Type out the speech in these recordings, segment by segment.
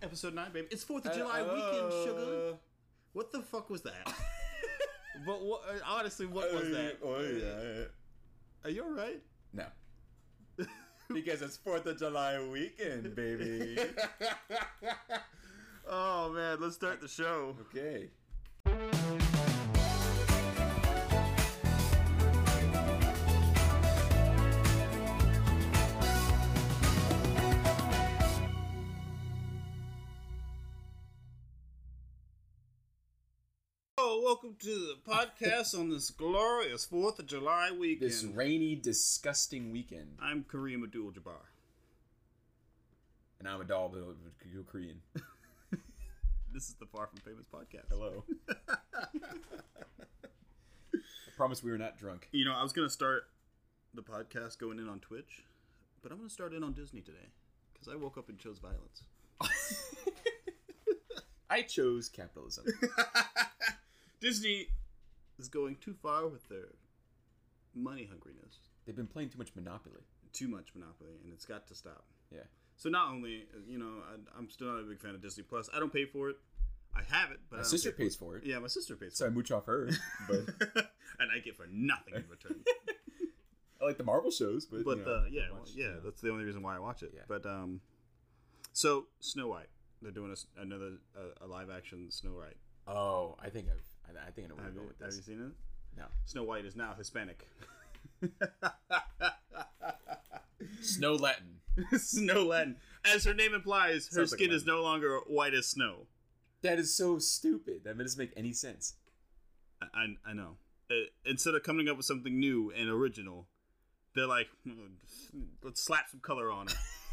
Episode nine, baby. It's Fourth of July weekend, sugar. What the fuck was that? but what, uh, honestly, what was that? Oh yeah. Are you alright? No. because it's Fourth of July weekend, baby. Oh man, let's start the show. okay. Welcome to the podcast on this glorious Fourth of July weekend. This rainy, disgusting weekend. I'm Kareem Abdul-Jabbar. And I'm a doll with Korean. This is the Far From Famous podcast. Hello. I promise we were not drunk. You know, I was gonna start the podcast going in on Twitch, but I'm gonna start in on Disney today because I woke up and chose violence. I chose capitalism. Disney is going too far with their money hungriness. They've been playing too much Monopoly. Too much monopoly, and it's got to stop. Yeah. So not only, you know, I, I'm still not a big fan of Disney Plus. I don't pay for it. I have it, but My I sister pay pays for it. It. Yeah, my sister pays for it. So I mooch off her. But and I get for nothing in return. I like the Marvel shows, but, but you know, uh, yeah, I well, yeah, you know. that's the only reason why I watch it. Yeah. But um, so Snow White, they're doing a s another uh, a live action Snow White. Oh, I think I've I, I think I know where Have to go you, with have you seen it? No. Snow White is now Hispanic. Snow Latin. snow Latin, as her name implies, her Sounds like skin a is no longer white as snow. That is so stupid. That doesn't make any sense. I, I, I know. Uh, instead of coming up with something new and original, they're like, "Hmm, let's slap some color on it.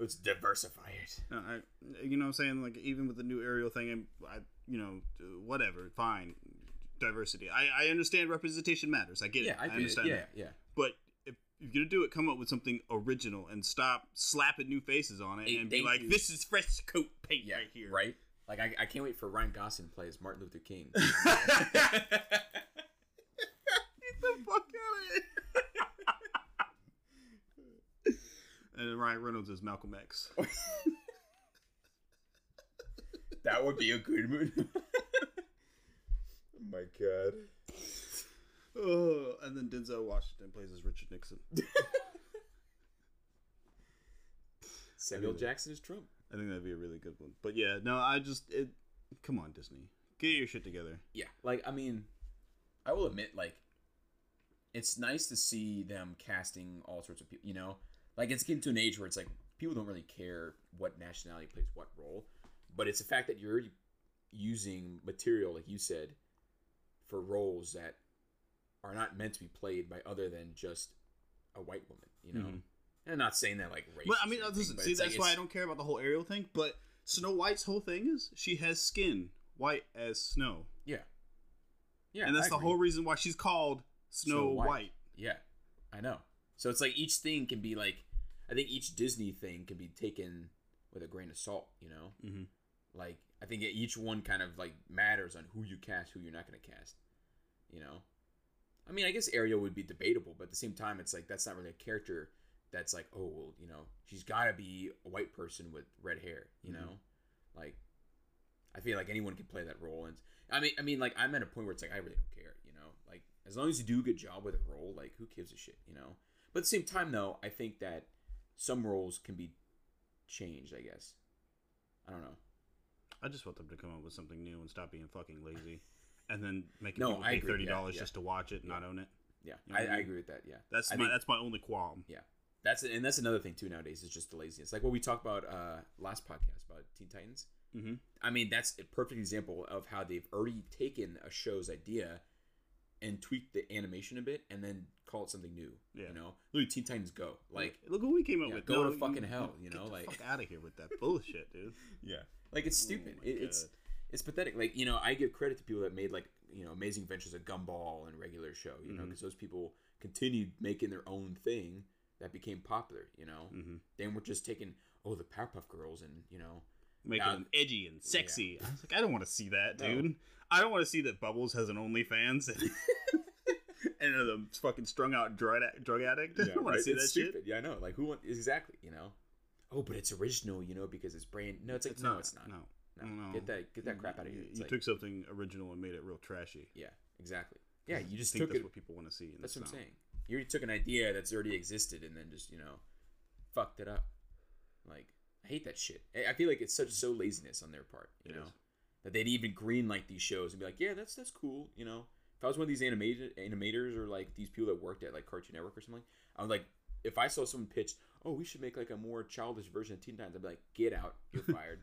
Let's diversify it. Uh, I, you know what I'm saying? Like, even with the new Ariel thing, and I, you know, whatever, fine. Diversity. I, I understand representation matters. I get Yeah, it. I, get understand it. Yeah, that. yeah. But if you're going to do it, come up with something original and stop slapping new faces on it Hey, and be like, you. this is fresh coat paint Yeah, right here. Right? Like I, I can't wait for Ryan Gosling to play as Martin Luther King. Get the fuck out of here. And Ryan Reynolds is Malcolm X. that would be a good movie. oh my god. Oh, and then Denzel Washington plays as Richard Nixon. Samuel Jackson is Trump. I think that'd be a really good one. But yeah, no, I just it. Come on, Disney, get your shit together. Yeah, like I mean, I will admit, like, it's nice to see them casting all sorts of people. You know, like it's getting to an age where it's like people don't really care what nationality plays what role, but it's the fact that you're using material, like you said, for roles that are not meant to be played by other than just a white woman. You know, mm-hmm. and I'm not saying that like race. But I mean, uh, listen, see, that's why I don't. care about the whole Ariel thing. But Snow White's whole thing is she has skin white as snow, Yeah, yeah, and that's I the agree. whole reason why she's called Snow, White. Yeah, I know. So it's like each thing can be like, I think each Disney thing can be taken with a grain of salt. You know, mm-hmm. like I think each one kind of like matters on who you cast, who you're not going to cast. You know, I mean, I guess Ariel would be debatable, but at the same time, it's like that's not really a character that's like, oh well, you know, she's got to be a white person with red hair. You know, like I feel like anyone can play that role, and I mean, I mean, like I'm at a point where it's like I really don't care, you know, like as long as you do a good job with a role, like who gives a shit, you know. But at the same time, though, I think that some roles can be changed. I guess I don't know. I just want them to come up with something new and stop being fucking lazy, and then make No, people pay thirty dollars yeah, just to watch it and not own it. Yeah, know I, I I agree with that. Yeah, That's I my think- that's my only qualm. yeah. That's and that's another thing too nowadays is just the laziness. Like what we talked about uh last podcast about Teen Titans. Mm-hmm. I mean, that's a perfect example of how they've already taken a show's idea and tweak the animation a bit, and then call it something new. Yeah. You know, look at Teen Titans Go. Like, Look what we came up Yeah, with. go to fucking hell, you know, like- fuck out of here with that bullshit, dude. yeah, like it's stupid. my It, it's it's pathetic. Like you know, I give credit to people that made like you know Amazing Adventures of Gumball and regular show. You know, because those people continued making their own thing that became popular. You know, mm-hmm. then we're just taking oh the Powerpuff Girls and you know Make them edgy and sexy. I was like, I don't want to see that, dude. I don't want to see that Bubbles has an OnlyFans and, and a fucking strung out drug, drug addict. I don't want to see that it's shit. Yeah, I know. Like who want exactly? You know, oh, but it's original, you know, because it's brain. No, it's like no, it's not. No, No. no. Get that get that crap out of here. You, It's you like- took something original and made it real trashy. yeah, exactly. Yeah, you just think took that's it. what people want to see. And That's what I'm saying. You took an idea that's already existed and then just you know, fucked it up. Like I hate that shit. I I feel like it's such so laziness on their part. You It know is. that they'd even green light these shows and be like, yeah, that's that's cool. You know, if I was one of these animated animators or like these people that worked at like Cartoon Network or something, I was like, if I saw someone pitch, oh, we should make like a more childish version of Teen Titans, I'd be like, get out, you're fired.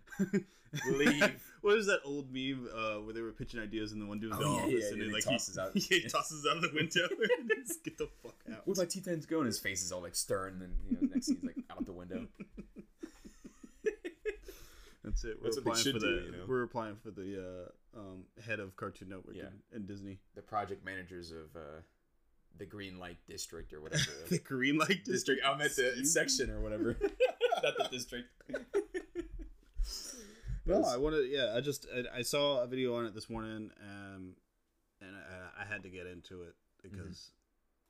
Leave. what was that old meme uh, where they were pitching ideas and the one dude was Oh, in the yeah, office yeah, and yeah, then he like tosses he, out. yeah, he tosses out of the window and just get the fuck out. Where my Teen Titans go? And his face is all like stern, and then you know, next scene's like out the window. That's it. We're That's what they applying should for do, the you know? we're applying for the uh, um, head of Cartoon Network Yeah. and, and Disney. the project managers of uh, the Green Light District or whatever. the green light district. I'm at the Excuse section or whatever. Not the district. No, I wanted. Yeah, I just I, I saw a video on it this morning, um, and I, I had to get into it because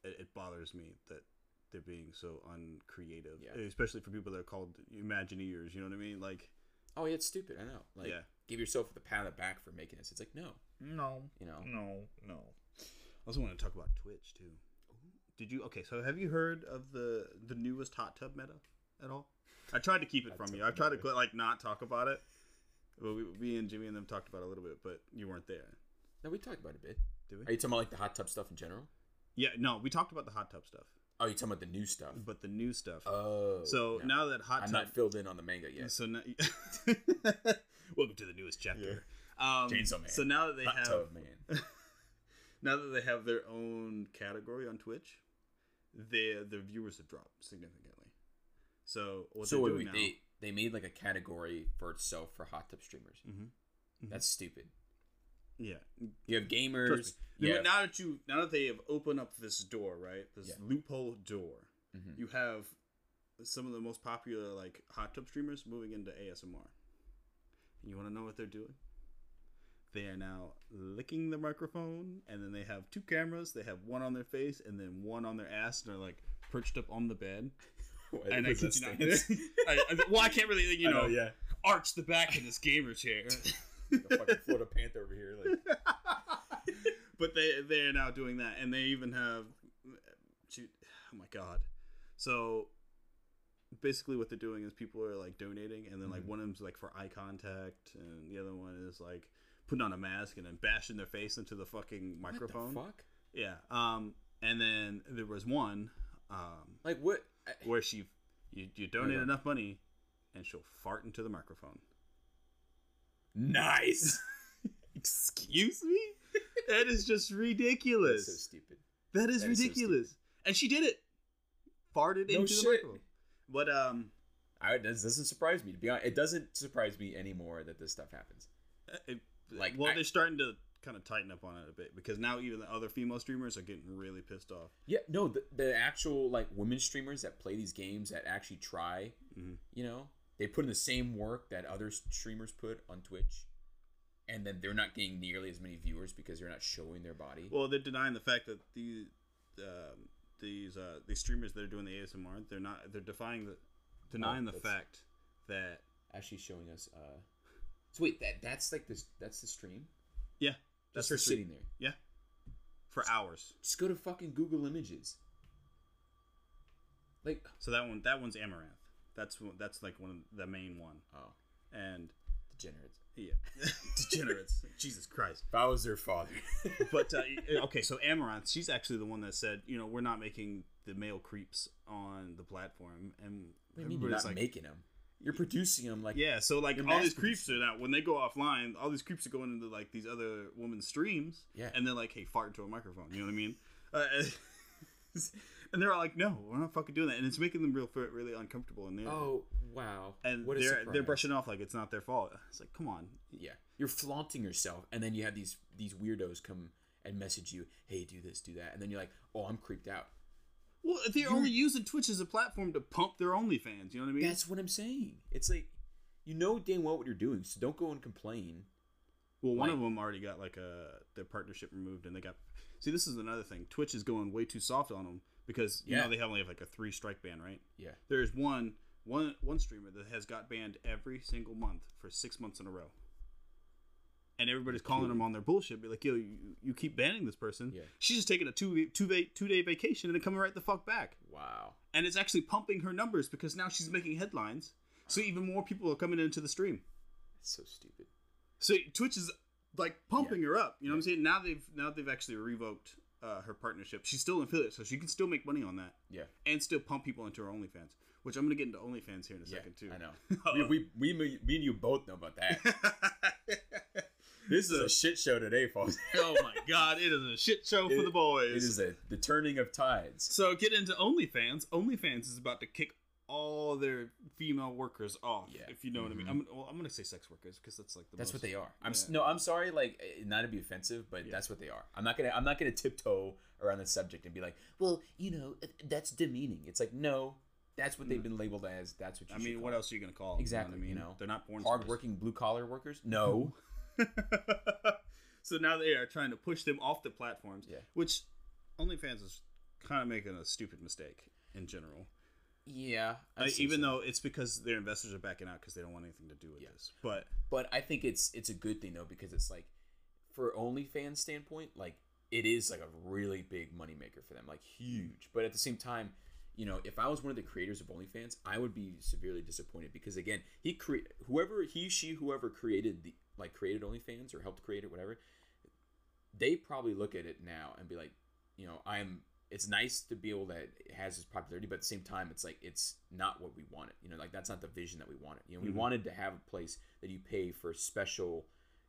Mm-hmm. it, it bothers me that they're being so uncreative, Yeah. especially for people that are called Imagineers. You know what I mean? Like, Oh, yeah, it's stupid. I know. Like, Yeah. give yourself the pat on the back for making this. It's like, no, no, you know. no, no. I also want to talk about Twitch too. Did you? Okay, so have you heard of the the newest hot tub meta at all? I tried to keep it from you. I tried to like not talk about it. Well, we, me and Jimmy and them talked about it a little bit, but you weren't there. No, we talked about it a bit. Did we? Are you talking about like the hot tub stuff in general? Yeah, no, we talked about the hot tub stuff, Oh, you talking about the new stuff? but the new stuff. Oh, so no. now that hot I'm tub, not filled in on the manga yet. so now, welcome to the newest chapter. Um, Chainsaw Man. So now that they Hot have, tub man. now that they have their own category on Twitch, their their viewers have dropped significantly. So what So wait, wait, now, they they made like a category for itself for hot tub streamers. Mhm. Mhm. That's stupid. Yeah, You have gamers. Yeah. Now that you now that they have opened up this door, right, this Yeah. loophole door, Mhm. you have some of the most popular like hot tub streamers moving into ASMR. And you want to know what they're doing? They are now licking the microphone, and then they have two cameras. They have one on their face and then one on their ass, and they're like perched up on the bed. What- And I kid you not. I, I- well, I can't really, you I know, yeah. arch the back of this gamer chair. The fucking Florida Panther over here. Like, but they they are now doing that, and they even have, shoot, oh my god, so basically what they're doing is people are like donating, and then like Mhm. one of them's like for eye contact, and the other one is like putting on a mask and then bashing their face into the fucking microphone. The fuck? Yeah. Um, and then there was one um Like what? I- where she you, you donate enough money, and she'll fart into the microphone. Nice. Excuse me. That is just ridiculous. That's so stupid. That is That is so ridiculous. and she did it. Farted No into the shit. microphone. But um I, that doesn't surprise me. To be honest, it doesn't surprise me anymore that this stuff happens. it, Like, well I- they're starting to kind of tighten up on it a bit because now even the other female streamers are getting really pissed off. Yeah, no, the, the actual like women streamers that play these games that actually try, Mhm. you know, they put in the same work that other streamers put on Twitch, and then they're not getting nearly as many viewers because they're not showing their body. Well, they're denying the fact that these um, these uh, these streamers that are doing the ASMR, they're not they're defying the denying the Oh, that's- fact that actually showing us. uh So wait, that that's like this. That's the stream. yeah, That's the her sitting there. Yeah, for hours. Just go to fucking Google Images. Like, So that one that one's Amouranth. That's that's like one of the main one. oh, And degenerates. yeah, degenerates. Jesus Christ. If I was their father. but uh, okay, so Amouranth, she's actually the one that said, you know, we're not making the male creeps on the platform, and What do you mean you're not like, making them? You're producing them like yeah. So like all these creeps are now when they go offline, all these creeps are going into like these other women's streams, Yeah. and they're like, hey, fart into a microphone. You know what I mean? Uh, and they're all like, no, we're not fucking doing that, and it's making them real really uncomfortable, and they're Oh wow! and what they're they're brushing off like it's not their fault. It's like, come on, Yeah, you're flaunting yourself, and then you have these these weirdos come and message you, "Hey, do this, do that," and then you're like, "Oh, I'm creeped out." Well, they're only using Twitch as a platform to pump their OnlyFans. You know what I mean? That's what I'm saying. It's like you know damn well what you're doing, so don't go and complain. Well, one like- of them already got like a their partnership removed, and they got. See, this is another thing. Twitch is going way too soft on them because you Yeah. know they have only have like a three strike ban, right? Yeah, There's one one one streamer that has got banned every single month for six months in a row. And everybody's calling them on their bullshit. Be like, yo, you, you keep banning this person. Yeah. She's just taking a two two day two day vacation and then coming right the fuck back. Wow. And it's actually pumping her numbers because now she's making headlines. So even more people are coming into the stream. That's so stupid. So Twitch is like pumping her up. You know what I'm saying? Now they've now they've actually revoked uh, her partnership. She's still an affiliate, so she can still make money on that Yeah. and still pump people into her OnlyFans. Which I'm gonna get into OnlyFans here in a Yeah, second too. I know. we, we, we, me me and you both know about that. This is a shit show today, folks. oh my god, it is a shit show for the boys. It is a, the turning of tides. So get into OnlyFans. OnlyFans is about to kick all their female workers off. Yeah. If you know what I mean. I'm, well, I'm gonna say sex workers because that's like the That's most, what they are. I'm Yeah. no, I'm sorry, like eh, not to be offensive, but Yeah. that's what they are. I'm not gonna I'm not gonna tiptoe around the subject and be like, well, you know, eh, that's demeaning. It's like no, that's what they've been labeled as. That's what you I mean, what it. else are you gonna call? them, Exactly, You know, I mean? know. they're not stars. Hardworking blue collar workers? No. so now they are trying to push them off the platforms. Yeah. Which OnlyFans is kind of making a stupid mistake in general. Yeah, even so. though it's because their investors are backing out because they don't want anything to do with Yeah. this. But but I think it's it's a good thing though because it's like for OnlyFans standpoint, like it is like a really big moneymaker for them, like huge. But at the same time, you know, if I was one of the creators of OnlyFans, I would be severely disappointed because again, he create whoever he she whoever created the like created OnlyFans or helped create it, whatever. They probably look at it now and be like, you know, I'm. It's nice to be able that it has this popularity, but at the same time, it's like it's not what we wanted. You know, like that's not the vision that we wanted. You know, we Mhm. wanted to have a place that you pay for special,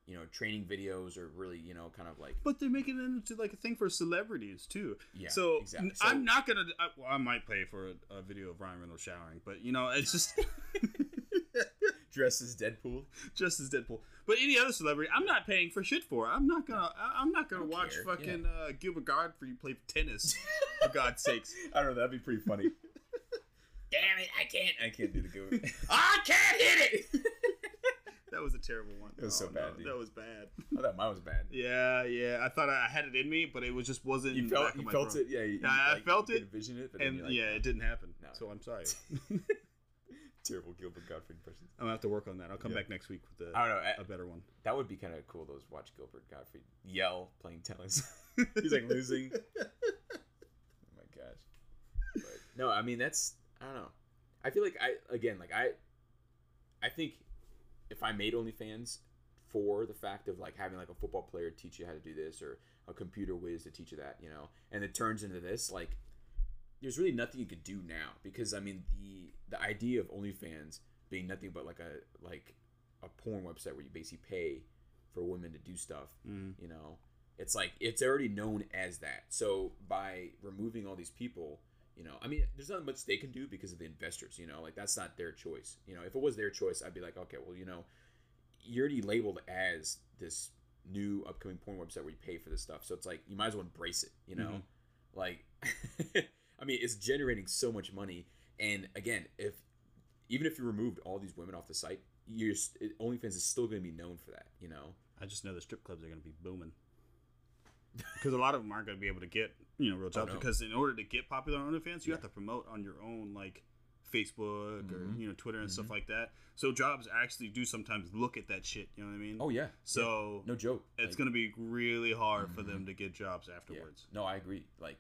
you know, training videos or really, you know, kind of like but they're making it into like a thing for celebrities too. yeah. so exactly. n- I'm not gonna. I, well, I might pay for a, a video of Ryan Reynolds showering, but you know, it's just dressed as Deadpool. just as Deadpool. But any other celebrity, I'm not paying for shit for. I'm not gonna. I'm not gonna watch care, fucking uh, Gilbert Gottfried play tennis. for God's sakes, I don't know. That'd be pretty funny. Damn it! I can't. I can't do the good. I can't hit it. that was a terrible one. It was so bad, dude. That was bad. I thought mine was bad. Yeah, yeah. I thought I had it in me, but it was just wasn't. You felt you felt it. Yeah, you, Yeah, I like, felt you it, Envision it, but and like, yeah, no. it didn't happen. No. So I'm sorry. Terrible Gilbert Gottfried impressions. I'm gonna have to work on that. I'll come Yeah. back next week with I a, don't know. I- a better one. That would be kind of cool. Those watch Gilbert Gottfried yell playing tennis. He's like losing. oh my gosh. But no, I mean that's I don't know. I feel like I again like I I think if I made OnlyFans for the fact of like having like a football player teach you how to do this or a computer whiz to teach you that, you know, and it turns into this like there's really nothing you could do now because I mean the the idea of OnlyFans being nothing but like a like a porn website where you basically pay for women to do stuff Mm. you know it's like it's already known as that so by removing all these people you know i mean there's not much they can do because of the investors you know like that's not their choice you know if it was their choice i'd be like okay well you know you're already labeled as this new upcoming porn website where you pay for this stuff so it's like you might as well embrace it you know Mhm. like i mean it's generating so much money and again if even if you removed all these women off the site you're OnlyFans is still going to be known for that, you know. I just know the strip clubs are gonna be booming because a lot of them aren't gonna be able to get you know real jobs Oh, no. because in order to get popular on OnlyFans, you Yeah. have to promote on your own like Facebook or Mhm. you know Twitter and stuff Mhm. like that. So jobs actually do sometimes look at that shit. You know what I mean? Oh yeah. So no joke. it's Like, gonna be really hard for Mhm. them to get jobs yeah. afterwards. No, I agree. Like,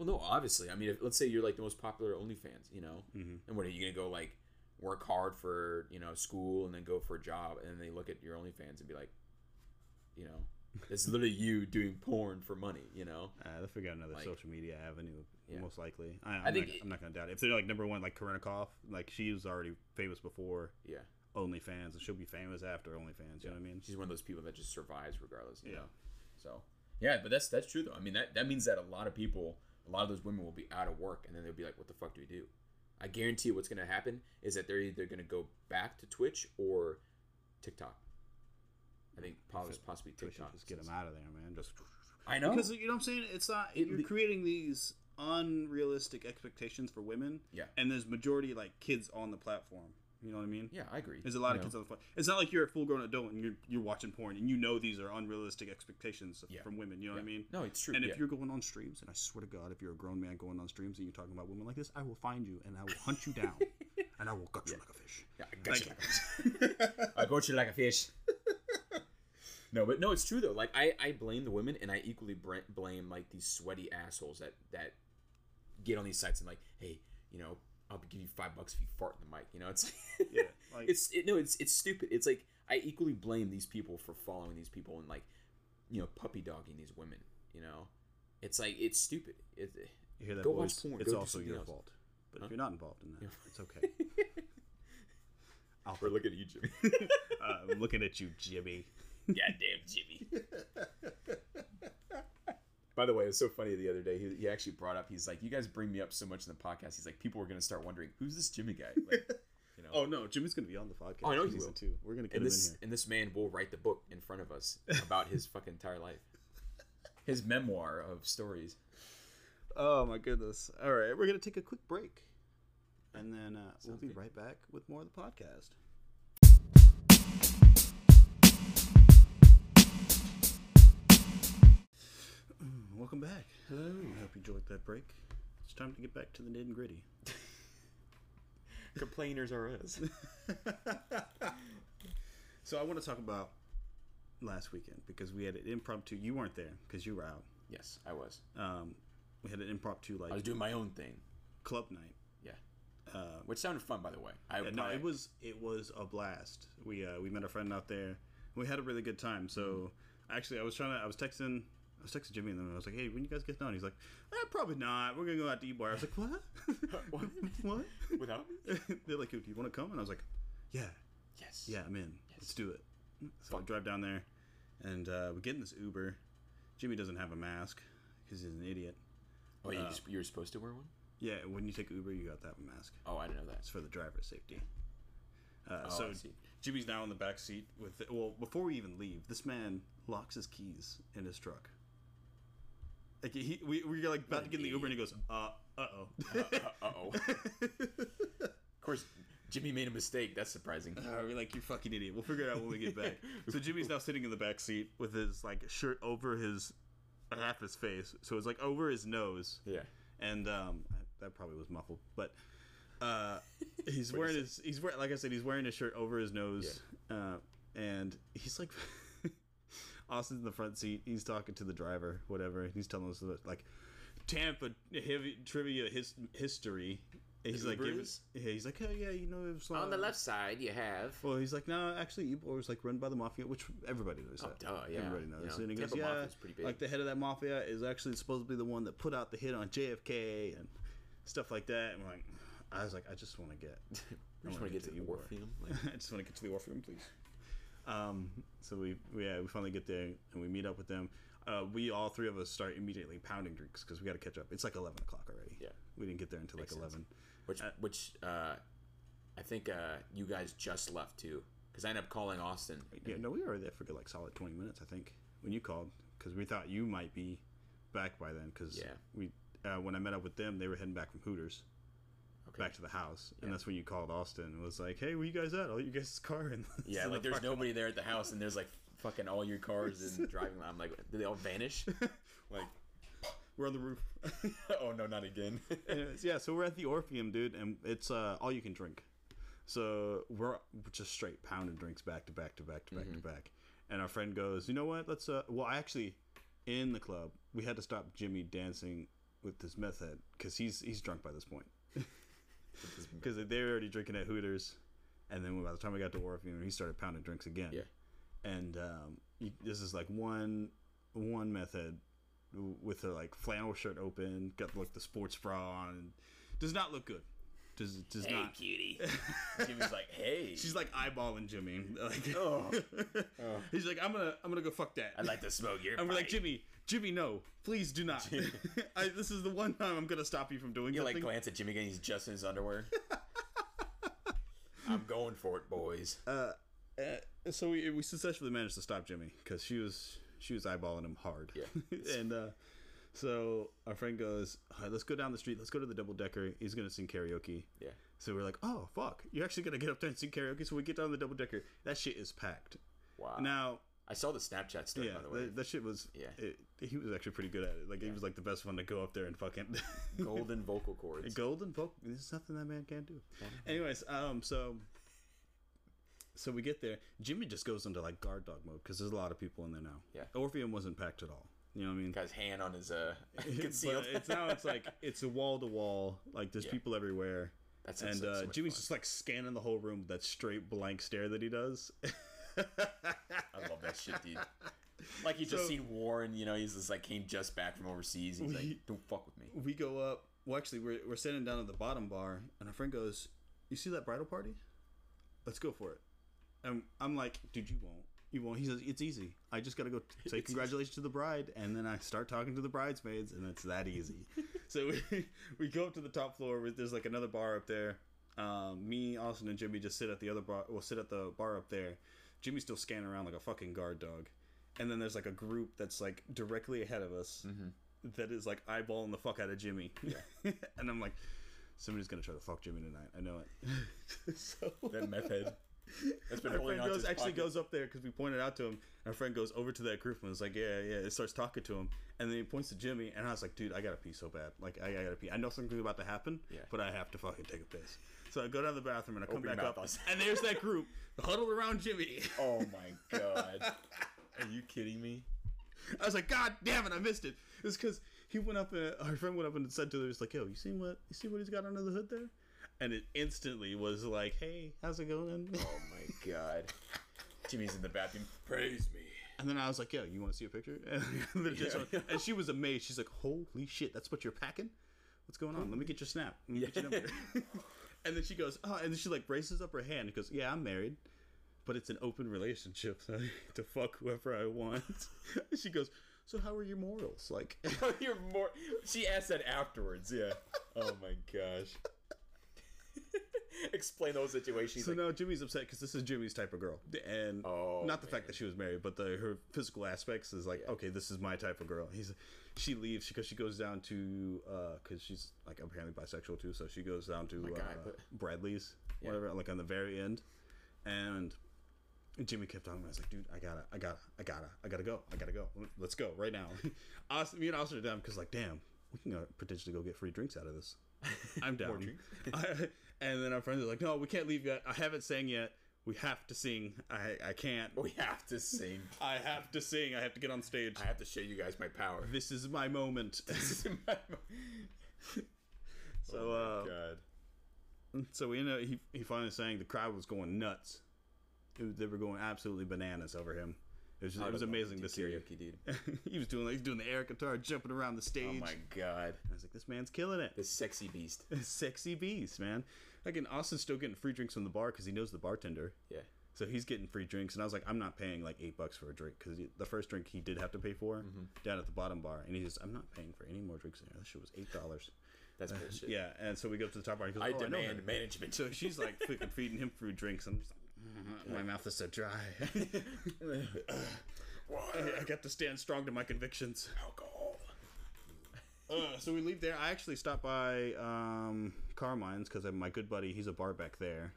well, no, obviously. I mean, if, let's say you're like the most popular OnlyFans, you know, Mm-hmm. and what are you gonna go like work hard for you know school and then go for a job and then they look at your OnlyFans and be like, you know, it's literally you doing porn for money, you know. Uh, they'll figure out another Like- social media avenue, Yeah. most likely. I, I'm, I think not, it- I'm not gonna doubt it. If they're like number one, like Corinna Kopf, like she was already famous before Yeah. OnlyFans, and she'll be famous after OnlyFans. You know what I mean? She's one of those people that just survives regardless. You Yeah. know? So yeah, but that's that's true though. I mean that that means that a lot of people, a lot of those women will be out of work, and then they'll be like, "What the fuck do we do?" I guarantee what's going to happen is that they're either going to go back to Twitch or TikTok. I think possibly possibly TikTok. just get them out of there, man. Just I know. because you know what I'm saying. It's not It you're creating these unrealistic expectations for women. Yeah. and there's majority like kids on the platform. You know what I mean? yeah, I agree. There's a lot You of know? kids on the platform. It's not like you're a full grown adult and you're you're watching porn and you know these are unrealistic expectations Yeah. from women. You know what I mean? No, it's true. And yeah. if you're going on streams, and I swear to God, if you're a grown man going on streams and you're talking about women like this, I will find you and I will hunt you down. and I will gut you like a fish. Yeah, I got you like a fish. I got you like a fish. no, but no, it's true though. Like I, I blame the women, and I equally br- blame like these sweaty assholes that that get on these sites and like, hey, you know, I'll give you five bucks if you fart in the mic. You know, it's Yeah, like- it's it, no, it's it's stupid. It's like I equally blame these people for following these people and like, you know, puppy dogging these women. You know, it's like it's stupid. It, You hear that Go voice? porn. It's Go also your else. fault. But Huh? if you're not involved in that, it's okay. I'll, we're looking at you, Jimmy. uh, I'm looking at you, Jimmy. Goddamn Jimmy. By the way, it was so funny the other day. He, he actually brought up, he's like, You guys bring me up so much in the podcast. He's like, People are going to start wondering, Who's this Jimmy guy? Like, you know. Oh no, Jimmy's gonna be on the podcast. Oh, I know he will. two. We're gonna get and him this in here. and this man will write the book in front of us about his fucking entire life. His memoir of stories. Oh my goodness! All right, we're gonna take a quick break, and then uh, we'll be good. right back with more of the podcast. Welcome back. Hello. I hope you enjoyed that break. It's time to get back to the nitty gritty. Complainers are us. So I want to talk about last weekend because we had an impromptu. You weren't there because you were out. yes, I was. Um, we had an impromptu like I was doing my own thing. club night. Yeah. Uh, Which sounded fun, by the way. I Yeah, no, it was it was a blast. We uh, we met a friend out there. We had a really good time. So actually, I was trying to. I was texting. I was texting Jimmy and then I was like, "Hey, when you guys get done?" He's like, eh, "Probably not. We're gonna go out to eat bar." I was like, "What? What? what? Without me? They're like, "Do you want to come?" And I was like, "Yeah, Yes. yeah, I'm in. Let's do it." So I drive down there, and uh, we get in this Uber. Jimmy doesn't have a mask because he's an idiot. Oh, you, Uh, you were supposed to wear one? Yeah, when you take Uber, you got a mask. Oh, I didn't know that. It's for the driver's safety. Uh, Oh, so. Jimmy's now in the back seat with. The, well, before we even leave, this man locks his keys in his truck. Like he, we we are like about to get in the Uber, and he goes, "Uh, uh oh." Uh oh. Of course, Jimmy made a mistake. That's surprising. Uh, we're like, you fucking idiot. We'll figure it out when we get back. so Jimmy's now sitting in the back seat with his like shirt over his half his face, so it's like over his nose, Yeah. and um, that probably was muffled, but uh, he's wearing his he's wearing like I said he's wearing a shirt over his nose, uh, and he's like Austin's in the front seat. He's talking to the driver, whatever. He's telling us that, like Tampa heavy trivia his history. And he's like, give is? us, yeah, he's like, oh yeah, you know, it was On the left side, you have. well, he's like, no, actually, Ybor was like run by the mafia, which everybody knows Oh, that. duh, yeah. Everybody You knows. know, and he goes, Tampa yeah, Mafia's pretty big. like the head of that mafia is actually supposed to be the one that put out the hit on JFK and stuff like that. And we're like, I was like, I just want to get, I just want to get to the Ybor. Orpheum. Like, I just want to get to the Orpheum, please. Um, so we, we yeah, we finally get there and we meet up with them. Uh, we all three of us start immediately pounding drinks because we got to catch up. It's like eleven o'clock already. Yeah. we didn't get there until Makes like sense. eleven. which, which, uh, I think uh, you guys just left too, because I ended up calling Austin. Yeah, no, we were there for like solid twenty minutes, I think, when you called, because we thought you might be back by then. Because Yeah. we, uh, when I met up with them, they were heading back from Hooters. Back to the house, and that's when you called Austin and was like, "Hey, where you guys at? All you guys' car and Yeah, like there's nobody there at the house, and there's like fucking all your cars and driving. I'm like, did they all vanish? like, We're on the roof. oh no, not again. Anyways, yeah, so we're at the Orpheum, dude, and it's uh, all you can drink. So we're just straight pounding drinks back to back to back to back to back. And our friend goes, you know what? Let's uh, well, actually, in the club, we had to stop Jimmy dancing with this meth head because he's he's drunk by this point. Because they were already drinking at Hooters, and then by the time we got to Orpheum, he started pounding drinks again. Yeah. And um, he, this is like one one method with a like flannel shirt open, got like the sports bra on, and does not look good. Does does not hey, not. cutie. Jimmy's like, hey. She's like eyeballing Jimmy. Like, Oh. he's like, I'm gonna I'm gonna go fuck that. I'd like to smoke your. and we're like. Jimmy, Jimmy, no, please do not. I, this is the one time I'm gonna stop you from doing You like glance at Jimmy again. He's just in his underwear. I'm going for it, boys. uh, uh, so we we successfully managed to stop Jimmy because she was she was eyeballing him hard. Yeah. and uh, so our friend goes, "All right, let's go down the street. Let's go to the double decker. He's gonna sing karaoke. Yeah. So we're like, oh fuck, you're actually gonna get up there and sing karaoke. So we get down the double decker. That shit is packed. Wow. Now I saw the Snapchat story Yeah, by the way. that, that shit was. Yeah. it, he was actually pretty good at it. Like he was like the best one to go up there and fucking Golden vocal cords. golden vocal. There's nothing that man can't do. Anyways, um, so so we get there. Jimmy just goes into like guard dog mode because there's a lot of people in there now. Yeah. Orpheum wasn't packed at all. You know what I mean? Got his hand on his uh concealed. it's now it's like it's a wall to wall. Like there's Yeah. people everywhere. That sounds And like so uh, much Jimmy's fun. just like scanning the whole room with that straight blank stare that he does. I love that shit, dude. Like he just seen war and you know he's just like came just back from overseas. He's We- like, don't fuck with me. we go up. Well, actually, we're we're sitting down at the bottom bar, and our friend goes, "You see that bridal party? Let's go for it." And I'm like, "Dude, you won't. You won't." He says, "It's easy. I just gotta go say It's congratulations to the bride, and then I start talking to the bridesmaids, and it's that easy." so we we go up to the top floor. There's like another bar up there. Um, me, Austin, and Jimmy just sit at the other bar. We'll sit at the bar up there. Jimmy's still scanning around like a fucking guard dog. And then there's like a group that's like directly ahead of us mm-hmm. that is like eyeballing the fuck out of Jimmy. Yeah. and I'm like, somebody's gonna try to fuck Jimmy tonight. I know it. so That meth head. That's been our friend goes actually pocket. goes up there because we pointed out to him. Our friend goes over to that group and was like, yeah, yeah. It starts talking to him, and then he points to Jimmy, and I was like, dude, I gotta pee so bad. Like I, I gotta pee. I know something's about to happen, Yeah. but I have to fucking take a piss. So I go down to the bathroom and I come Open your back up, and there's that group huddled around Jimmy. Oh my god. Are you kidding me? I was like, God damn it, I missed it. It's because he went up and our friend went up and said to her, "He's like, yo, you see what you see what he's got under the hood there?" And it instantly was like, "Hey, how's it going?" Oh my god. Jimmy's in the bathroom. Praise me. And then I was like, "Yo, you want to see a picture?" And, Yeah. and she was amazed. She's like, "Holy shit, that's what you're packing? What's going on? Let me get your snap. Let me get your number." and then she goes, "Oh," and then she like braces up her hand and goes, "Yeah, I'm married." But it's an open relationship, so to fuck whoever I want. she goes, "So how are your morals?" Like, You're more. She asked that afterwards. Yeah. Oh my gosh. Explain the whole situation. He's So like, now Jimmy's upset because this is Jimmy's type of girl, and Oh, not the man. fact that she was married, but the her physical aspects is like, Yeah. okay, this is my type of girl. He's she leaves because she goes down to because she's like apparently bisexual too, so she goes down to My guy, uh, but- Bradley's, Yeah. whatever, like on the very end, and. Jimmy kept talking. I was like, "Dude, I gotta, I gotta, I gotta, I gotta go. I gotta go. Let's go right now." Austin, me and Austin are down because, like, damn, we can potentially go get free drinks out of this. I'm down. I, and then our friends are like, "No, we can't leave yet. I haven't sang yet. We have to sing. I, I can't. we have to sing. I have to sing. I have to get on stage. I have to show you guys my power. This is my moment." This is my. moment. so, oh my uh, god. so we ended up, he he finally sang. The crowd was going nuts. It they were going absolutely bananas over him. It was, I it was amazing to see. karaoke, dude. he was doing like he's doing the air guitar, jumping around the stage. Oh my god. I was like, this man's killing it. This sexy beast. Sexy beast, man. Again, Austin's still getting free drinks from the bar because he knows the bartender. Yeah. So he's getting free drinks, and I was like, I'm not paying like eight bucks for a drink because the first drink he did have to pay for Mm-hmm. down at the bottom bar, and he says, I'm not paying for any more drinks in there. That shit was eight dollars. That's bullshit. Yeah, and so we go up to the top bar. And he goes, I oh, I know her." demand management. So she's like fucking feeding him free drinks. I'm just like, "Mhm, my mouth is so dry. I, I got to stand strong to my convictions. alcohol. Uh, so we leave there. I actually stopped by um, Carmine's because my good buddy, he's a bar back there,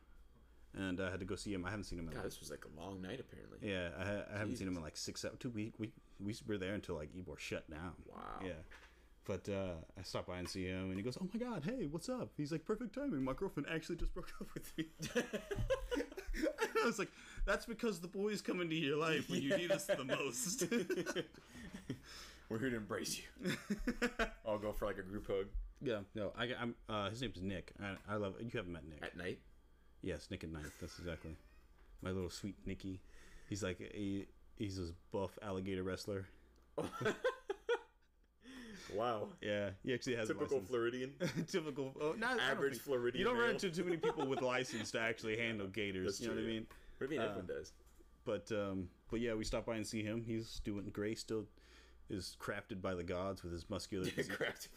and I had to go see him. I haven't seen him in God, like, this was like a long night apparently. yeah, I, I haven't seen him in like six, seven, two week. We we were there until like Ybor shut down. Wow. Yeah. But uh, I stop by and see him, and he goes, "Oh my God, hey, what's up?" He's like, "Perfect timing. My girlfriend actually just broke up with me." I was like, "That's because the boys come into your life when you need us the most." We're here to embrace you. I'll go for like a group hug yeah, no, I, I'm. Uh, his name's Nick. I, I love. You haven't met Nick. at night. Yes, Nick at Night. That's exactly my little sweet Nicky. He's like a, he's this buff alligator wrestler. Wow. Yeah, he actually has a Typical. Floridian. Typical. Oh, not, Average think- Floridian. You don't run into too many people with license to actually handle gators. That's you know true, what I mean? What do you mean Uh, everyone does? But um, but yeah, we stop by and see him. He's doing great. Still is crafted by the gods with his muscular physique. Cracked.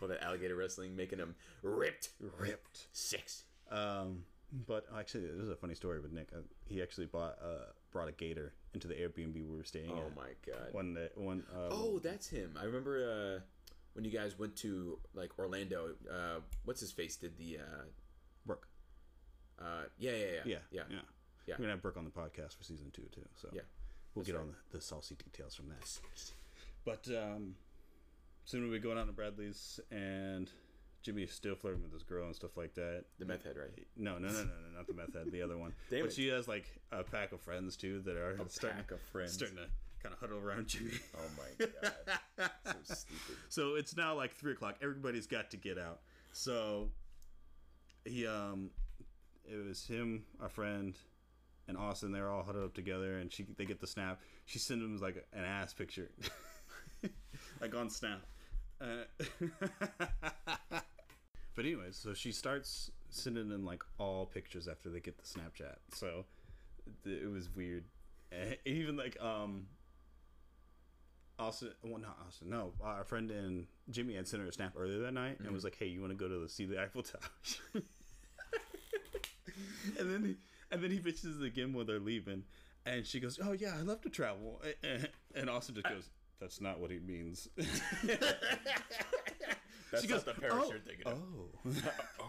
Well, that alligator wrestling making him ripped. ripped. Six. Um, but actually, this is a funny story with Nick. Uh, he actually bought uh, brought a gator into the Airbnb we were staying at Oh at. my god. One day, one. Uh, Oh, that's him. I remember uh, when you guys went to like Orlando. Uh, what's his face did the? Uh, Brooke. uh, yeah, yeah, yeah, Yeah, yeah. yeah, Yeah. We're gonna have Brooke on the podcast for season two too. So Yeah. We'll get on the, the saucy details from that. But um, soon we'll be going out to Bradley's, and Jimmy is still flirting with this girl and stuff like that. The meth head, right? No, no, no, no, no, not the meth head, the other one. Damn but it. she has like a pack of friends too that are starting, pack of friends. starting to kind of huddle around Jimmy. Oh my god, so stupid. So it's now like three o'clock. Everybody's got to get out. So he um, it was him, a friend, and Austin. They're all huddled up together, and she they get the snap. She sends him like an ass picture, like on Snap. Uh, but anyways, so she starts sending in like all pictures after they get the Snapchat. So th- it was weird. Eh, Even like um Austin, well, not Austin. No, our friend and Jimmy had sent her a snap earlier that night and was like, "Hey, you want to go to the, see the Eiffel Tower?" and then he, and then he bitches again when they're leaving, and she goes, "Oh yeah, I love to travel," and, and Austin just goes, "That's not what he means." That's she not the Paris "Oh, you're thinking of. oh.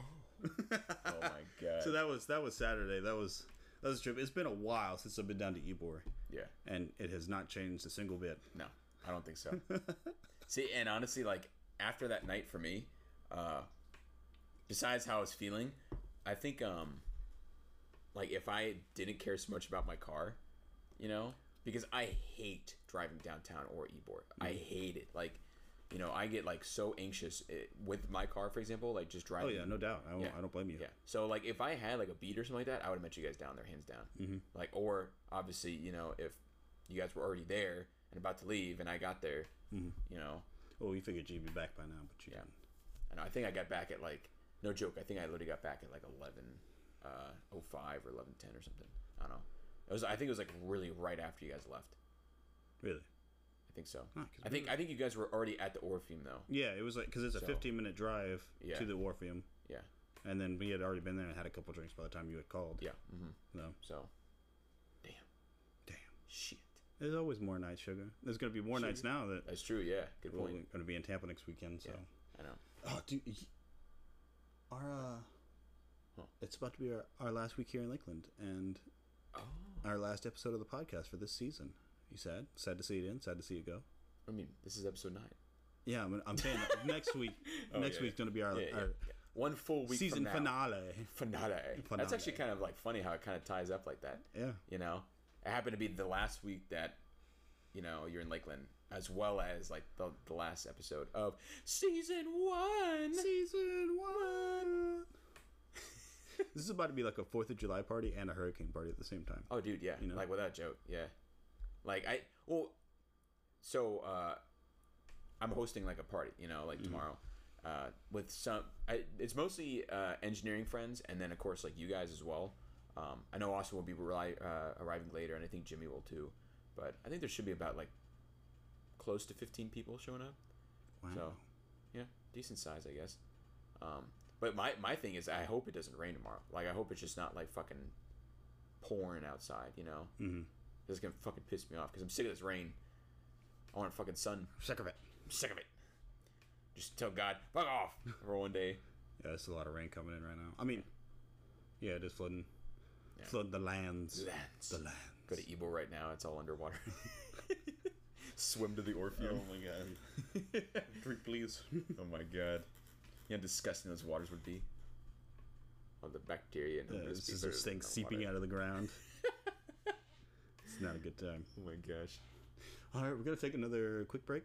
Oh my god. so that was that was Saturday. That was that was a trip. It's been a while since I've been down to Ybor, yeah. and it has not changed a single bit. No, I don't think so. See, and honestly, like after that night for me, uh, besides how I was feeling, I think um, like if I didn't care so much about my car, you know, because I hate driving downtown or Ybor. I hate it. Like, you know, I get like so anxious eh, with my car, for example, like just driving. Oh driving. yeah, no doubt. I, won't, Yeah. I don't blame you. Yeah. So like if I had like a beat or something like that, I would have met you guys down there, hands down. Mm-hmm. Like or obviously, you know, if you guys were already there and about to leave, and I got there, you know, Oh, we figured you'd be back by now, but you Yeah. didn't. and I think I got back at like no joke. I think I literally got back at like eleven uh, oh five or eleven ten or something. I don't know. It was I think it was like really right after you guys left. Really? I think so. Ah, I think I think you guys were already at the Orpheum though. Yeah, it was like because it's a So- 15 minute drive Yeah. to the Orpheum, Yeah. and then we had already been there and had a couple drinks by the time you had called. Yeah. Mm-hmm. No, So, damn damn. shit. There's always more nights, sugar. There's gonna be more nights now that That's true. Yeah. Good point. we're gonna be in Tampa next weekend. So, I know. oh, dude, our uh, Huh. it's about to be our, our last week here in Lakeland and Oh. our last episode of the podcast for this season. You sad? Sad to see it in. Sad to see it go. I mean, this is episode nine. Yeah, I'm, I'm saying next week. Oh, next yeah, week's gonna be our, Yeah, yeah, our yeah. One full week season now. finale. finale. That's actually kind of like funny how it kind of ties up like that. Yeah. You know, it happened to be the last week that you know you're in Lakeland, as well as like the, the last episode of season one. Season one. this is about to be like a Fourth of July party and a hurricane party at the same time. Oh, dude, yeah, You know? like without joke, yeah. Like I well, so uh, I'm hosting like a party, you know, like Mm-hmm. tomorrow. Uh, with some, I, it's mostly uh, engineering friends, and then of course like you guys as well. Um, I know Austin will be reli- uh, arriving later, and I think Jimmy will too. But I think there should be about like close to 15 people showing up. Wow. So, yeah, decent size, I guess. Um, but my my thing is, I hope it doesn't rain tomorrow. Like, I hope it's just not like fucking pouring outside. You know, mm-hmm. This is gonna fucking piss me off because I'm sick of this rain. I want fucking sun. Sick of it. I'm sick of it. Just tell God, fuck off for one day. Yeah, there's a lot of rain coming in right now. I mean, yeah, it is flooding, Yeah. flooding the lands. Lands. The lands. Go to Ybor right now. It's all underwater. Swim to the Orpheum. Oh my god. Drink, please. Oh my god. You know how disgusting those waters would be? All the bacteria and Yeah, all this those is people just in things seeping water. out of the ground. Not a good time. Oh my gosh. All right, we're gonna take another quick break.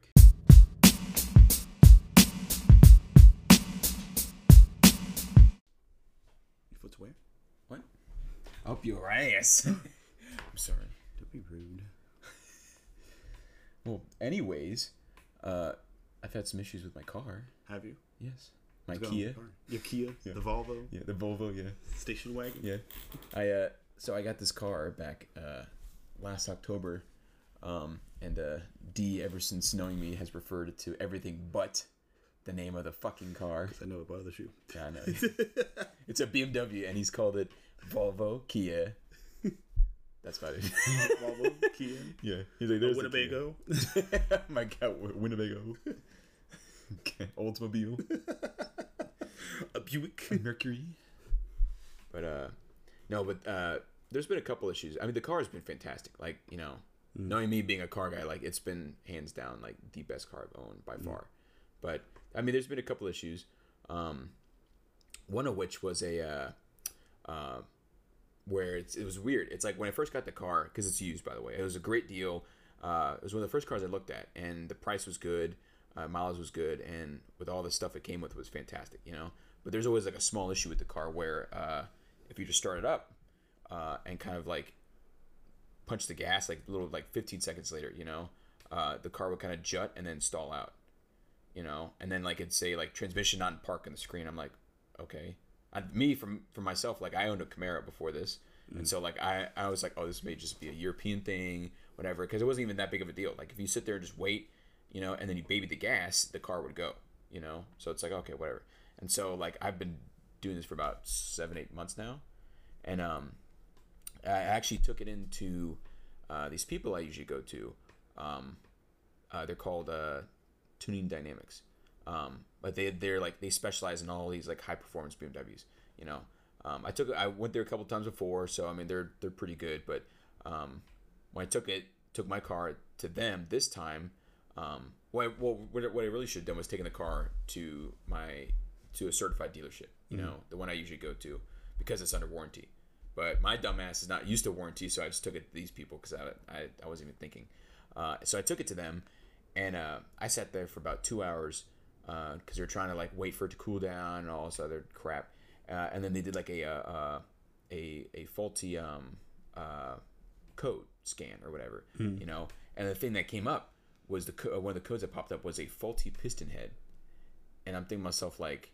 Your foot's where? What? Up your ass. I'm sorry. Don't be rude. Well, anyways, uh, I've had some issues with my car. Have you? Yes. My going Kia. Your Kia, yeah. the Volvo, Yeah, the Volvo. Yeah. station wagon. Yeah. I uh so I got this car back uh last October. Um and uh D ever since knowing me has referred to everything but the name of the fucking car. I know it bothers you. Yeah, I know. it's a BMW and he's called it Volvo Kia. That's about it. Volvo, Kia, yeah. He's like there's the Winnebago. Kia. My god, Winnebago. okay. Oldsmobile. a Buick. Mercury. But uh no, but uh there's been a couple issues. I mean the car has been fantastic. Like, you know, Knowing me being a car guy, like it's been hands down like the best car I've owned by far. But I mean, there's been a couple issues. Um, one of which was a uh, uh, where it's, it was weird. It's like when I first got the car because it's used, by the way. It was a great deal. Uh, it was one of the first cars I looked at, and the price was good, uh, mileage was good, and with all the stuff it came with, it was fantastic. You know, but there's always like a small issue with the car where uh, if you just start it up uh, and kind of like punch the gas like a little like 15 seconds later, you know, uh, the car would kind of jut and then stall out. You know, and then like it'd say like transmission not in park on the screen. I'm like, okay. I, me from for myself, like I owned a Camaro before this, and so like I I was like, oh, this may just be a European thing, whatever, because it wasn't even that big of a deal. Like if you sit there and just wait, you know, and then you baby the gas, the car would go, you know. So it's like okay, whatever. And so like I've been doing this for about seven eight months now, and um, I actually took it into uh, these people I usually go to. Um, uh, they're called uh, Tuning Dynamics. Um, but they they're like they specialize in all these like high performance BMWs. You know, um, I took I went there a couple times before, so I mean they're they're pretty good. But um, when I took it took my car to them this time, um, what I, well what, what I really should have done was taking the car to my to a certified dealership. You know, the one I usually go to because it's under warranty. But my dumbass is not used to warranty, so I just took it to these people because I, I, I wasn't even thinking. Uh, so I took it to them, and uh, I sat there for about two hours because they're trying to like wait for it to cool down and all this other crap. Uh, and then they did like a uh, uh, a a faulty um, uh, code scan or whatever, you know. And the thing that came up was the co- one of the codes that popped up was a faulty piston head, and I'm thinking to myself like,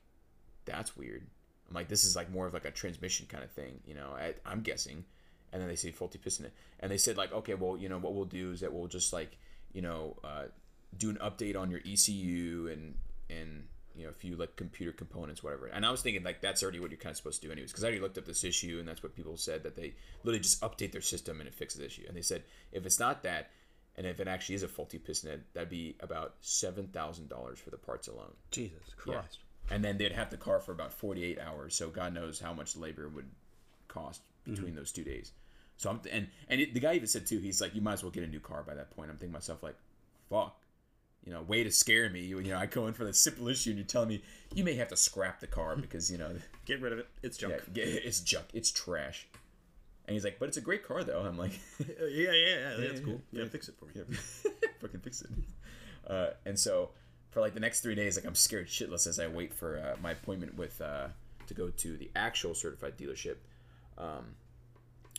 that's weird. I'm like, this is like more of like a transmission kind of thing, you know. I, I'm guessing. And then they say faulty piston, and they said like, okay, well, you know, what we'll do is that we'll just like, you know, uh, do an update on your ECU and and you know a few like computer components, whatever. And I was thinking like that's already what you're kind of supposed to do anyways, because I already looked up this issue, and that's what people said that they literally just update their system and it fixes the issue. And they said if it's not that, and if it actually is a faulty piston head, that'd be about seven thousand dollars for the parts alone. Jesus Yeah. And then they'd have the car for about 48 hours. So God knows how much labor would cost between those two days. So I'm and and it, the guy even said too. He's like, you might as well get a new car by that point. I'm thinking myself like, fuck, you know, way to scare me. You, you know, I go in for the simple issue, and you're telling me you may have to scrap the car because you know, Get rid of it. It's junk. yeah, yeah, it's junk, it's trash. And he's like, but it's a great car though. I'm like, Yeah, yeah, yeah. That's cool. Yeah, yeah. fix it for me. Yeah, fucking fix it. Uh, and so for like the next three days, like I'm scared shitless as I wait for uh, my appointment with uh, to go to the actual certified dealership, um,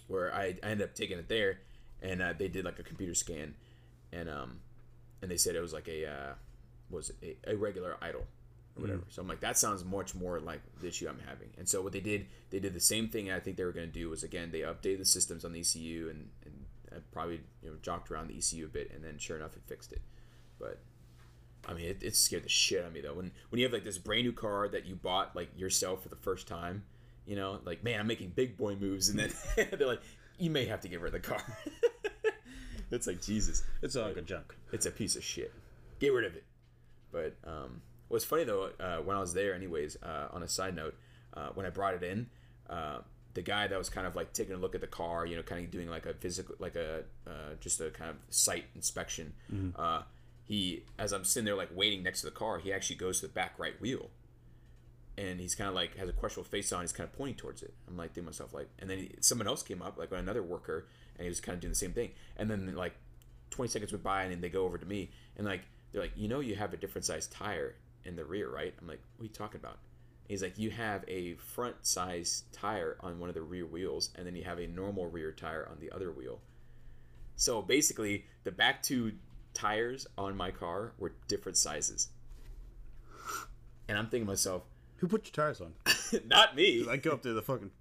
where I, I ended up taking it there, and uh, they did like a computer scan, and um, and they said it was like a uh, was it a, a regular idle or whatever. So I'm like, that sounds much more like the issue I'm having. And so what they did, they did the same thing I think they were going to do was again they updated the systems on the ECU and and I probably you know jocked around the ECU a bit, and then sure enough it fixed it. But I mean, it, it scared the shit out of me though. When when you have like this brand new car that you bought like yourself for the first time, you know, like man, I'm making big boy moves, and then they're like, you may have to get rid of the car. it's like Jesus, It's all good junk. it's a piece of shit. Get rid of it. But um, what's funny though, uh, when I was there, anyways, uh, on a side note, uh, when I brought it in, uh, the guy that was kind of like taking a look at the car, you know, kind of doing like a physical, like a uh, just a kind of site inspection. Uh, he, as I'm sitting there like waiting next to the car, he actually goes to the back right wheel, and he's kind of like has a questionable face on. He's kind of pointing towards it. I'm like thinking myself like, and then he, someone else came up, like another worker, and he was kind of doing the same thing. And then like 20 seconds went by, and then they go over to me, and like they're like, you know, you have a different size tire in the rear, right? I'm like, what are you talking about? He's like, you have a front size tire on one of the rear wheels, and then you have a normal rear tire on the other wheel. So basically, the back two tires on my car were different sizes. And I'm thinking to myself, Who put your tires on? not me. I go up to the fucking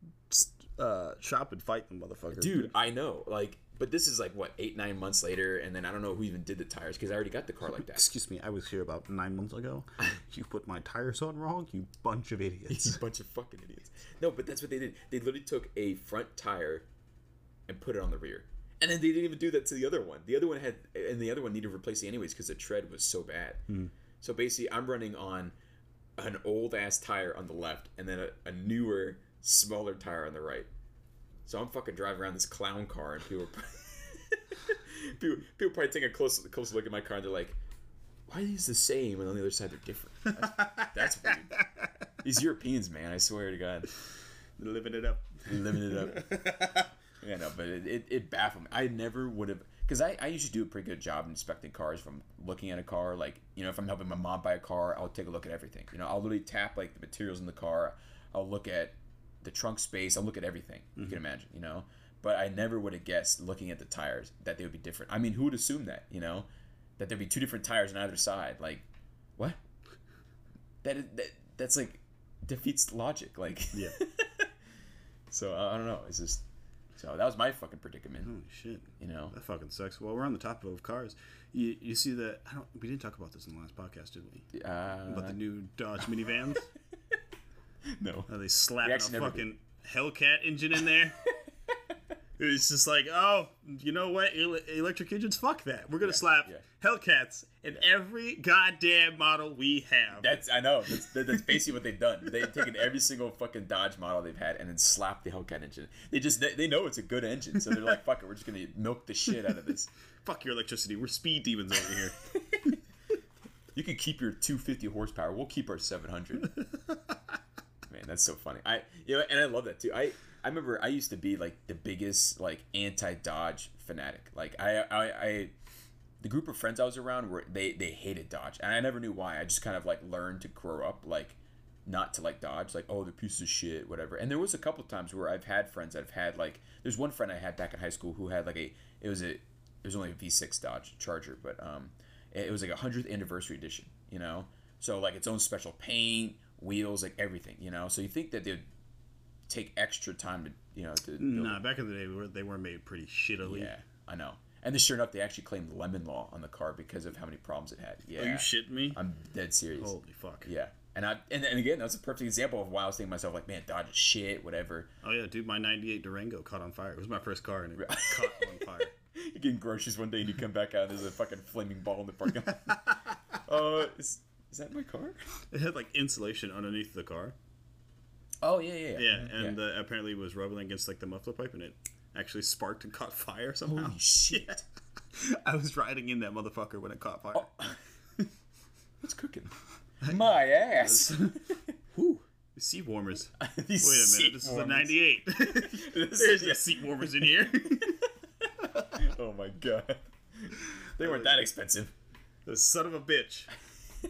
uh, shop and fight them motherfuckers. Dude, I know. Like, but this is like, what, eight, nine months later, and then I don't know who even did the tires because I already got the car like that. Excuse me, I was here about nine months ago. you put my tires on wrong, you bunch of idiots. you bunch of fucking idiots. No, but that's what they did. They literally took a front tire and put it on the rear. And then they didn't even do that to the other one. The other one had, and the other one needed replacing anyways because the tread was so bad. Hmm. So basically, I'm running on an old ass tire on the left and then a, a newer, smaller tire on the right. So I'm fucking driving around this clown car and people are people, people probably take a close close look at my car and they're like, "Why are these the same and on the other side they're different?" That's, that's weird. These Europeans, man, I swear to God, living it up. living it up. yeah, no, but it, it, it baffled me. I never would have because I, I usually do a pretty good job inspecting cars. I'm looking at a car, like you know, if I'm helping my mom buy a car, I'll take a look at everything. You know, I'll literally tap like the materials in the car. I'll look at the trunk space. I'll look at everything you can mm-hmm. imagine. You know, but I never would have guessed looking at the tires that they would be different. I mean, who would assume that? You know, that there'd be two different tires on either side. Like, what? That is, that that's like defeats logic. Like, Yeah. so I I don't know. It's just so that was my fucking predicament. Holy shit. You know. That fucking sucks. Well, we're on the topic of cars. You, you see that? I don't. We didn't talk about this in the last podcast, did we? Uh, About the new Dodge minivans. no. Are they slapping a fucking Hellcat engine in there? it's just like, oh, you know what? El- electric engines, fuck that. We're gonna slap yeah. Hellcats in every goddamn model we have. That's I know. That's, that's basically what they've done. They've taken every single fucking Dodge model they've had and then slapped the Hellcat engine. They just they, they know it's a good engine, so they're like, "Fuck it, we're just gonna milk the shit out of this." fuck your electricity. We're speed demons over here. You can keep your 250 horsepower. We'll keep our 700. Man, that's so funny. I you know, and I love that too. I I remember I used to be like the biggest like anti Dodge fanatic. Like I I I the group of friends I was around were they they hated Dodge, and I never knew why. I just kind of like learned to grow up like not to like Dodge, like oh they're pieces of shit, whatever. And there was a couple times where I've had friends that have had like there's one friend I had back in high school who had like a it was a it was only a V6 Dodge Charger, but um it was like a hundredth anniversary edition, you know. So like its own special paint, wheels, like everything, you know. So you think that they'd take extra time to you know to nah, back in the day, we were, they were made pretty shittily. yeah, I know. And then sure enough, they actually claimed lemon law on the car because of how many problems it had. Yeah, Are you shitting me? I'm dead serious. Holy fuck. Yeah, and I and, and again, that's a perfect example of why I was thinking to myself like, man, Dodge is shit, whatever. Oh yeah, dude, my '98 Durango caught on fire. It was my first car, and it caught on fire. You're getting groceries one day and you come back out and there's a fucking flaming ball in the parking lot. uh, is, is that my car? It had like insulation underneath the car. Oh yeah, yeah, Yeah, and Uh, apparently it was rubbing against like the muffler pipe, and it actually sparked and caught fire somehow. Holy shit! I was riding in that motherfucker when it caught fire. What's cooking? My ass. Whew. The Seat warmers. These Wait a minute, this is a '98. There's no seat warmers in here. Oh my god. They weren't that expensive. the son of a bitch.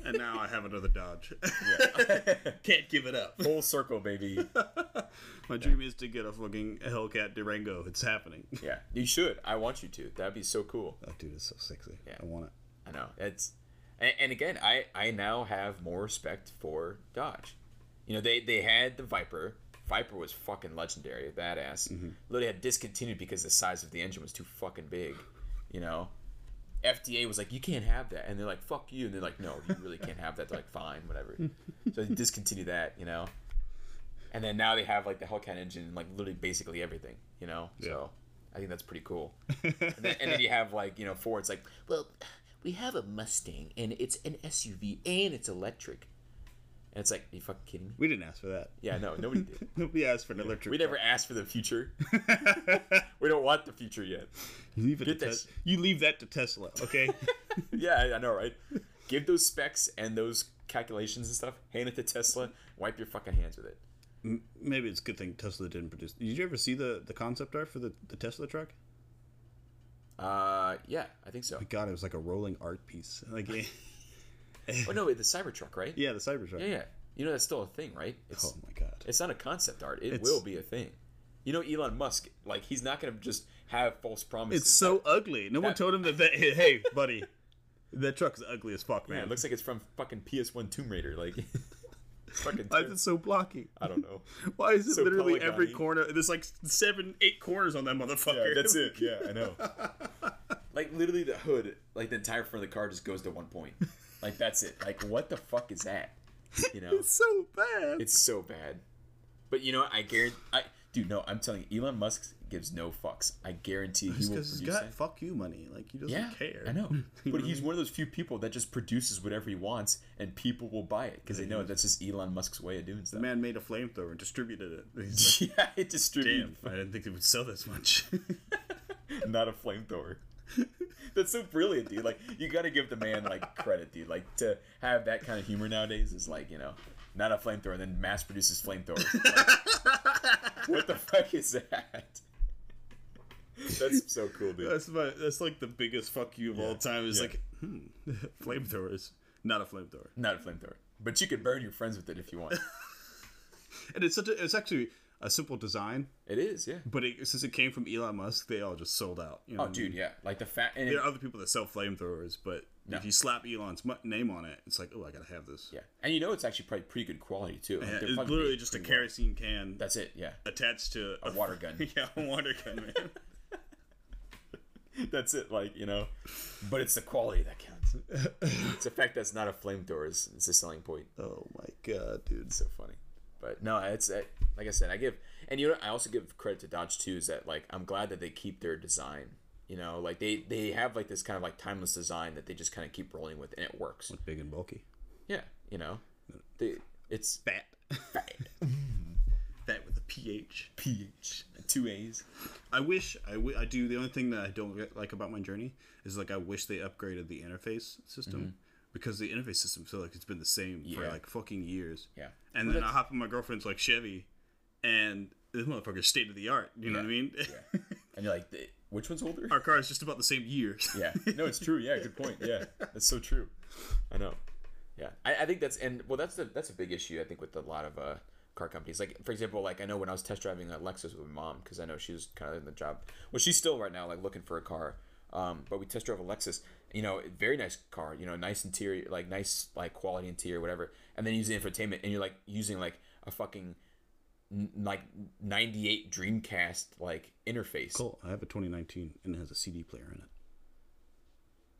And now I have another Dodge. Can't give it up. Full circle, baby. My dream is to get a fucking Hellcat Durango. It's happening. Yeah, you should. I want you to. That'd be so cool. Oh, dude, it's so sexy. Yeah. I want it. I know it's, and, and again, I I now have more respect for Dodge. You know, they they had the Viper. Viper was fucking legendary, badass. Mm-hmm. Literally had discontinued because the size of the engine was too fucking big. You know, FDA was like, you can't have that, and they're like, fuck you, and they're like, no, you really can't have that. They're like, fine, whatever. so they discontinued that. You know. And then now they have like the Hellcat engine, and, like literally basically everything, you know. So I think that's pretty cool. and, then, and then you have like you know Ford's like, well, we have a Mustang and it's an SUV and it's electric. And it's like, are you fucking kidding me? We didn't ask for that. Yeah, no, nobody did. Nobody asked for an electric. We never asked for the future. we don't want the future yet. You leave it Get to this. Tes- You leave that to Tesla, okay? Yeah, I, know, right? Give those specs and those calculations and stuff. Hand it to Tesla. Wipe your fucking hands with it. Maybe it's a good thing Tesla didn't produce. Did you ever see the the concept art for the the Tesla truck? Uh, yeah, I think so. My God, it was like a rolling art piece. Like, Oh no, wait, the Cybertruck, right? yeah, the Cybertruck. Yeah, yeah. You know that's still a thing, right? It's Oh my God. it's not a concept art. It It's- will be a thing. You know, Elon Musk, like he's not gonna just have false promises. It's so ugly. No one told him that. that hey, buddy, that truck's ugly as fuck, Man, man. it looks like it's from fucking PS1 Tomb Raider. Like, fucking. Why is it so blocky? I don't know. Why is it So literally every corner? There's like seven, eight corners on that motherfucker. Yeah, that's it. Yeah, I know. like literally, the hood, like the entire front of the car, just goes to one point. Like that's it. Like what the fuck is that? You know, It's so bad. it's so bad. But you know, what? I guarantee. I dude, no, I'm telling you, Elon Musk gives no fucks. I guarantee he will produce he's got that. fuck you money. Like he doesn't Yeah, care. I know. But he's one of those few people that just produces whatever he wants, and people will buy it because they know that's just Elon Musk's way of doing stuff. The man made a flamethrower and distributed it. He's yeah, it distributed. damn, I didn't think it would sell this much. not a flamethrower. That's so brilliant, dude. Like you got to give the man like credit, dude. Like to have that kind of humor nowadays is like you know, not a flamethrower, then mass produces flamethrowers. Like, what the fuck is that? That's so cool, dude. That's my, that's like the biggest fuck you of all time. Is Yeah. like hmm, flamethrowers, not a flamethrower. Not a flamethrower, but you could burn your friends with it if you want. And it's such a, it's actually a simple design, It is, yeah. but it, since it came from Elon Musk, they all just sold out. You know Oh, what I mean? dude, yeah. Like the fact, and it- There are other people that sell flamethrowers, but No. if you slap Elon's name on it, it's like, oh, I gotta have this. yeah, and you know it's actually probably pretty good quality too. Yeah, it's literally just a pretty well. kerosene can That's it, yeah. attached to A water gun. yeah, a water gun, man. That's it, like you know. But it's the quality that counts. it's the fact that's not a flamethrower is, is the selling point. oh my god, dude. It's so funny. But no, it's uh, like I said, I give, and you know, I also give credit to Dodge too. Is that like I'm glad that they keep their design. You know, like they they have like this kind of like timeless design that they just kind of keep rolling with, and it works. Big and bulky. Yeah, you know, they it's Fat. fat. Fat with a PH. pH two A's. I wish I, w- I do. The only thing that I don't get, like about my journey is like I wish they upgraded the interface system because the interface system feel like it's been the same for Mm-hmm. Like fucking years. Yeah. And Well, then I that's- hop in my girlfriend's like Chevy, and this motherfucker's state of the art. You know what I mean? Yeah. And you're like, which one's older? Our car is just about the same year. Yeah. No, it's true. Yeah, good point. Yeah, that's so true. I know. Yeah, I, I think that's and well, that's the that's a big issue. I think with a lot of uh, car companies. Like for example, like I know when I was test driving a Lexus with my mom because I know she was kind of in the job. Well, she's still right now like looking for a car. Um, but we test drove a Lexus. You know, very nice car. You know, nice interior, like nice like quality interior, whatever. And then using infotainment, and you're like using like a fucking n- like 98 Dreamcast like interface. Cool. I have a 2019 and it has a CD player in it.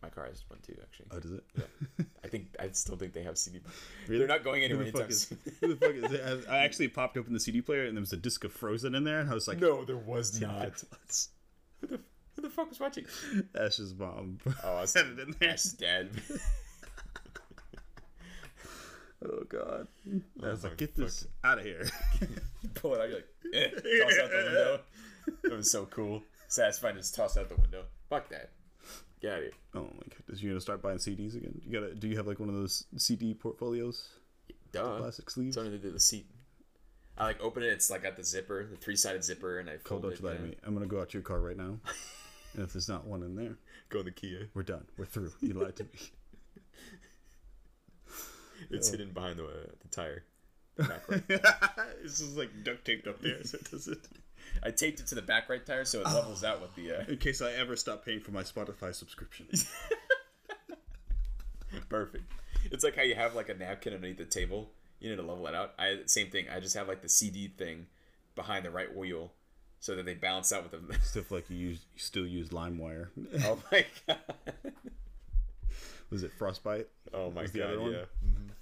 My car has one too, actually. Oh, does it? Yeah. I think I still think they have CD. Really? They're not going Who anywhere the fuck is? Who the fuck is it? I actually popped open the CD player and there was a disc of Frozen in there, and I was like, No, there was "Yeah, not. Who the, who the fuck was watching? Ash's mom. Oh, I said it in there. Ash's dad. Oh god. I was my like, get this out of here. Pull it out. You're like, eh, toss out the window. That was so cool. Satisfying to just toss out the window. Fuck that. Get out of here. oh my goodness, you gonna start buying CDs again? You gotta. Do you have like one of those CD portfolios, Duh. plastic sleeves? It's only the, the seat. I like open it. It's like got the zipper, the three sided zipper, and I Cold, fold don't it. you lie to me. I'm gonna go out to your car right now, and if there's not one in there, Go in the Kia. we're done. We're through. You lied to me. It's Oh. hidden behind the, uh, the tire. The back right. this is like duct taped up there, so it doesn't. I taped it to the back right tire so it levels out with the. Uh, In case I ever stop paying for my Spotify subscription. Perfect. It's like how you have like a napkin underneath the table. You need to level it out. I same thing. I just have like the CD thing behind the right wheel, so that they balance out with the. Stuff like you use, you still use LimeWire. oh my god. Was it Frostbite? Oh my god. Yeah.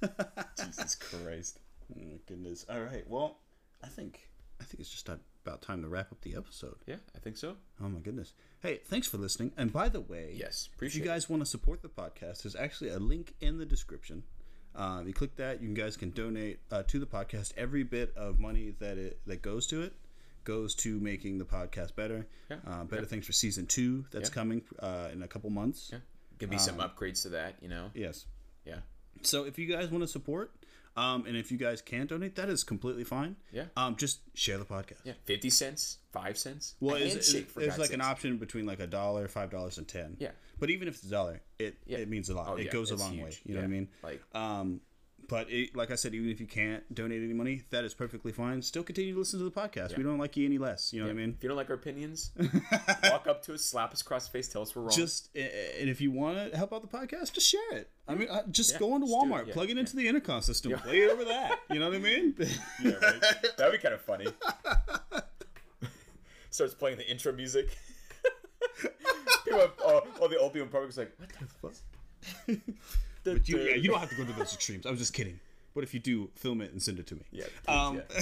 Mhm. Jesus Christ. Oh my goodness. All right. Well, I think I think it's just about time to wrap up the episode. Yeah, I think so. Oh my goodness. Hey, thanks for listening. And by the way, Yes, if you guys want to support the podcast, there's actually a link in the description. Um, you click that, you guys can donate uh, to the podcast. Every bit of money that it that goes to it goes to making the podcast better. Yeah, Uh, better things for season two that's Yeah. coming uh, in a couple months. Yeah. Give me some upgrades to that. You know. Yes. Yeah. So if you guys want to support, um, and if you guys can't donate, that is completely fine. Yeah. Um, just share the podcast. Yeah. Fifty cents. Five cents. Well, A it's, it's, God's like an option between like a dollar, five dollars, and ten. Yeah. But even if it's a dollar, it Yeah. it means a lot. Oh, it yeah, goes a it's long way. huge. You know what I mean? Like Um, but it, like I said, even if you can't donate any money, that is perfectly fine. Still continue to listen to the podcast. We don't like you any less. You know what I mean? if you don't like our opinions, walk up to us, slap us across the face, tell us we're wrong. Just and if you want to help out the podcast, just share it. I mean, uh, just Yeah, go into it, Walmart, yeah, plug it into the intercom system, play it over that. You know what I mean? Yeah, right. That'd be kind of funny. Starts playing the intro music. People, have- oh, oh, the old people in public's like, what the fuck? But you, yeah, you don't have to go to those extremes. I was just kidding. But if you do, film it and send it to me. Yeah, please, Um, yeah.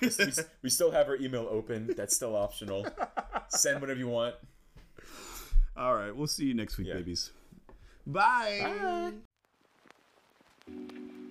we, we still have our email open. That's still optional. Send whatever you want. all right. We'll see you next week, Yeah. babies. Bye. Bye.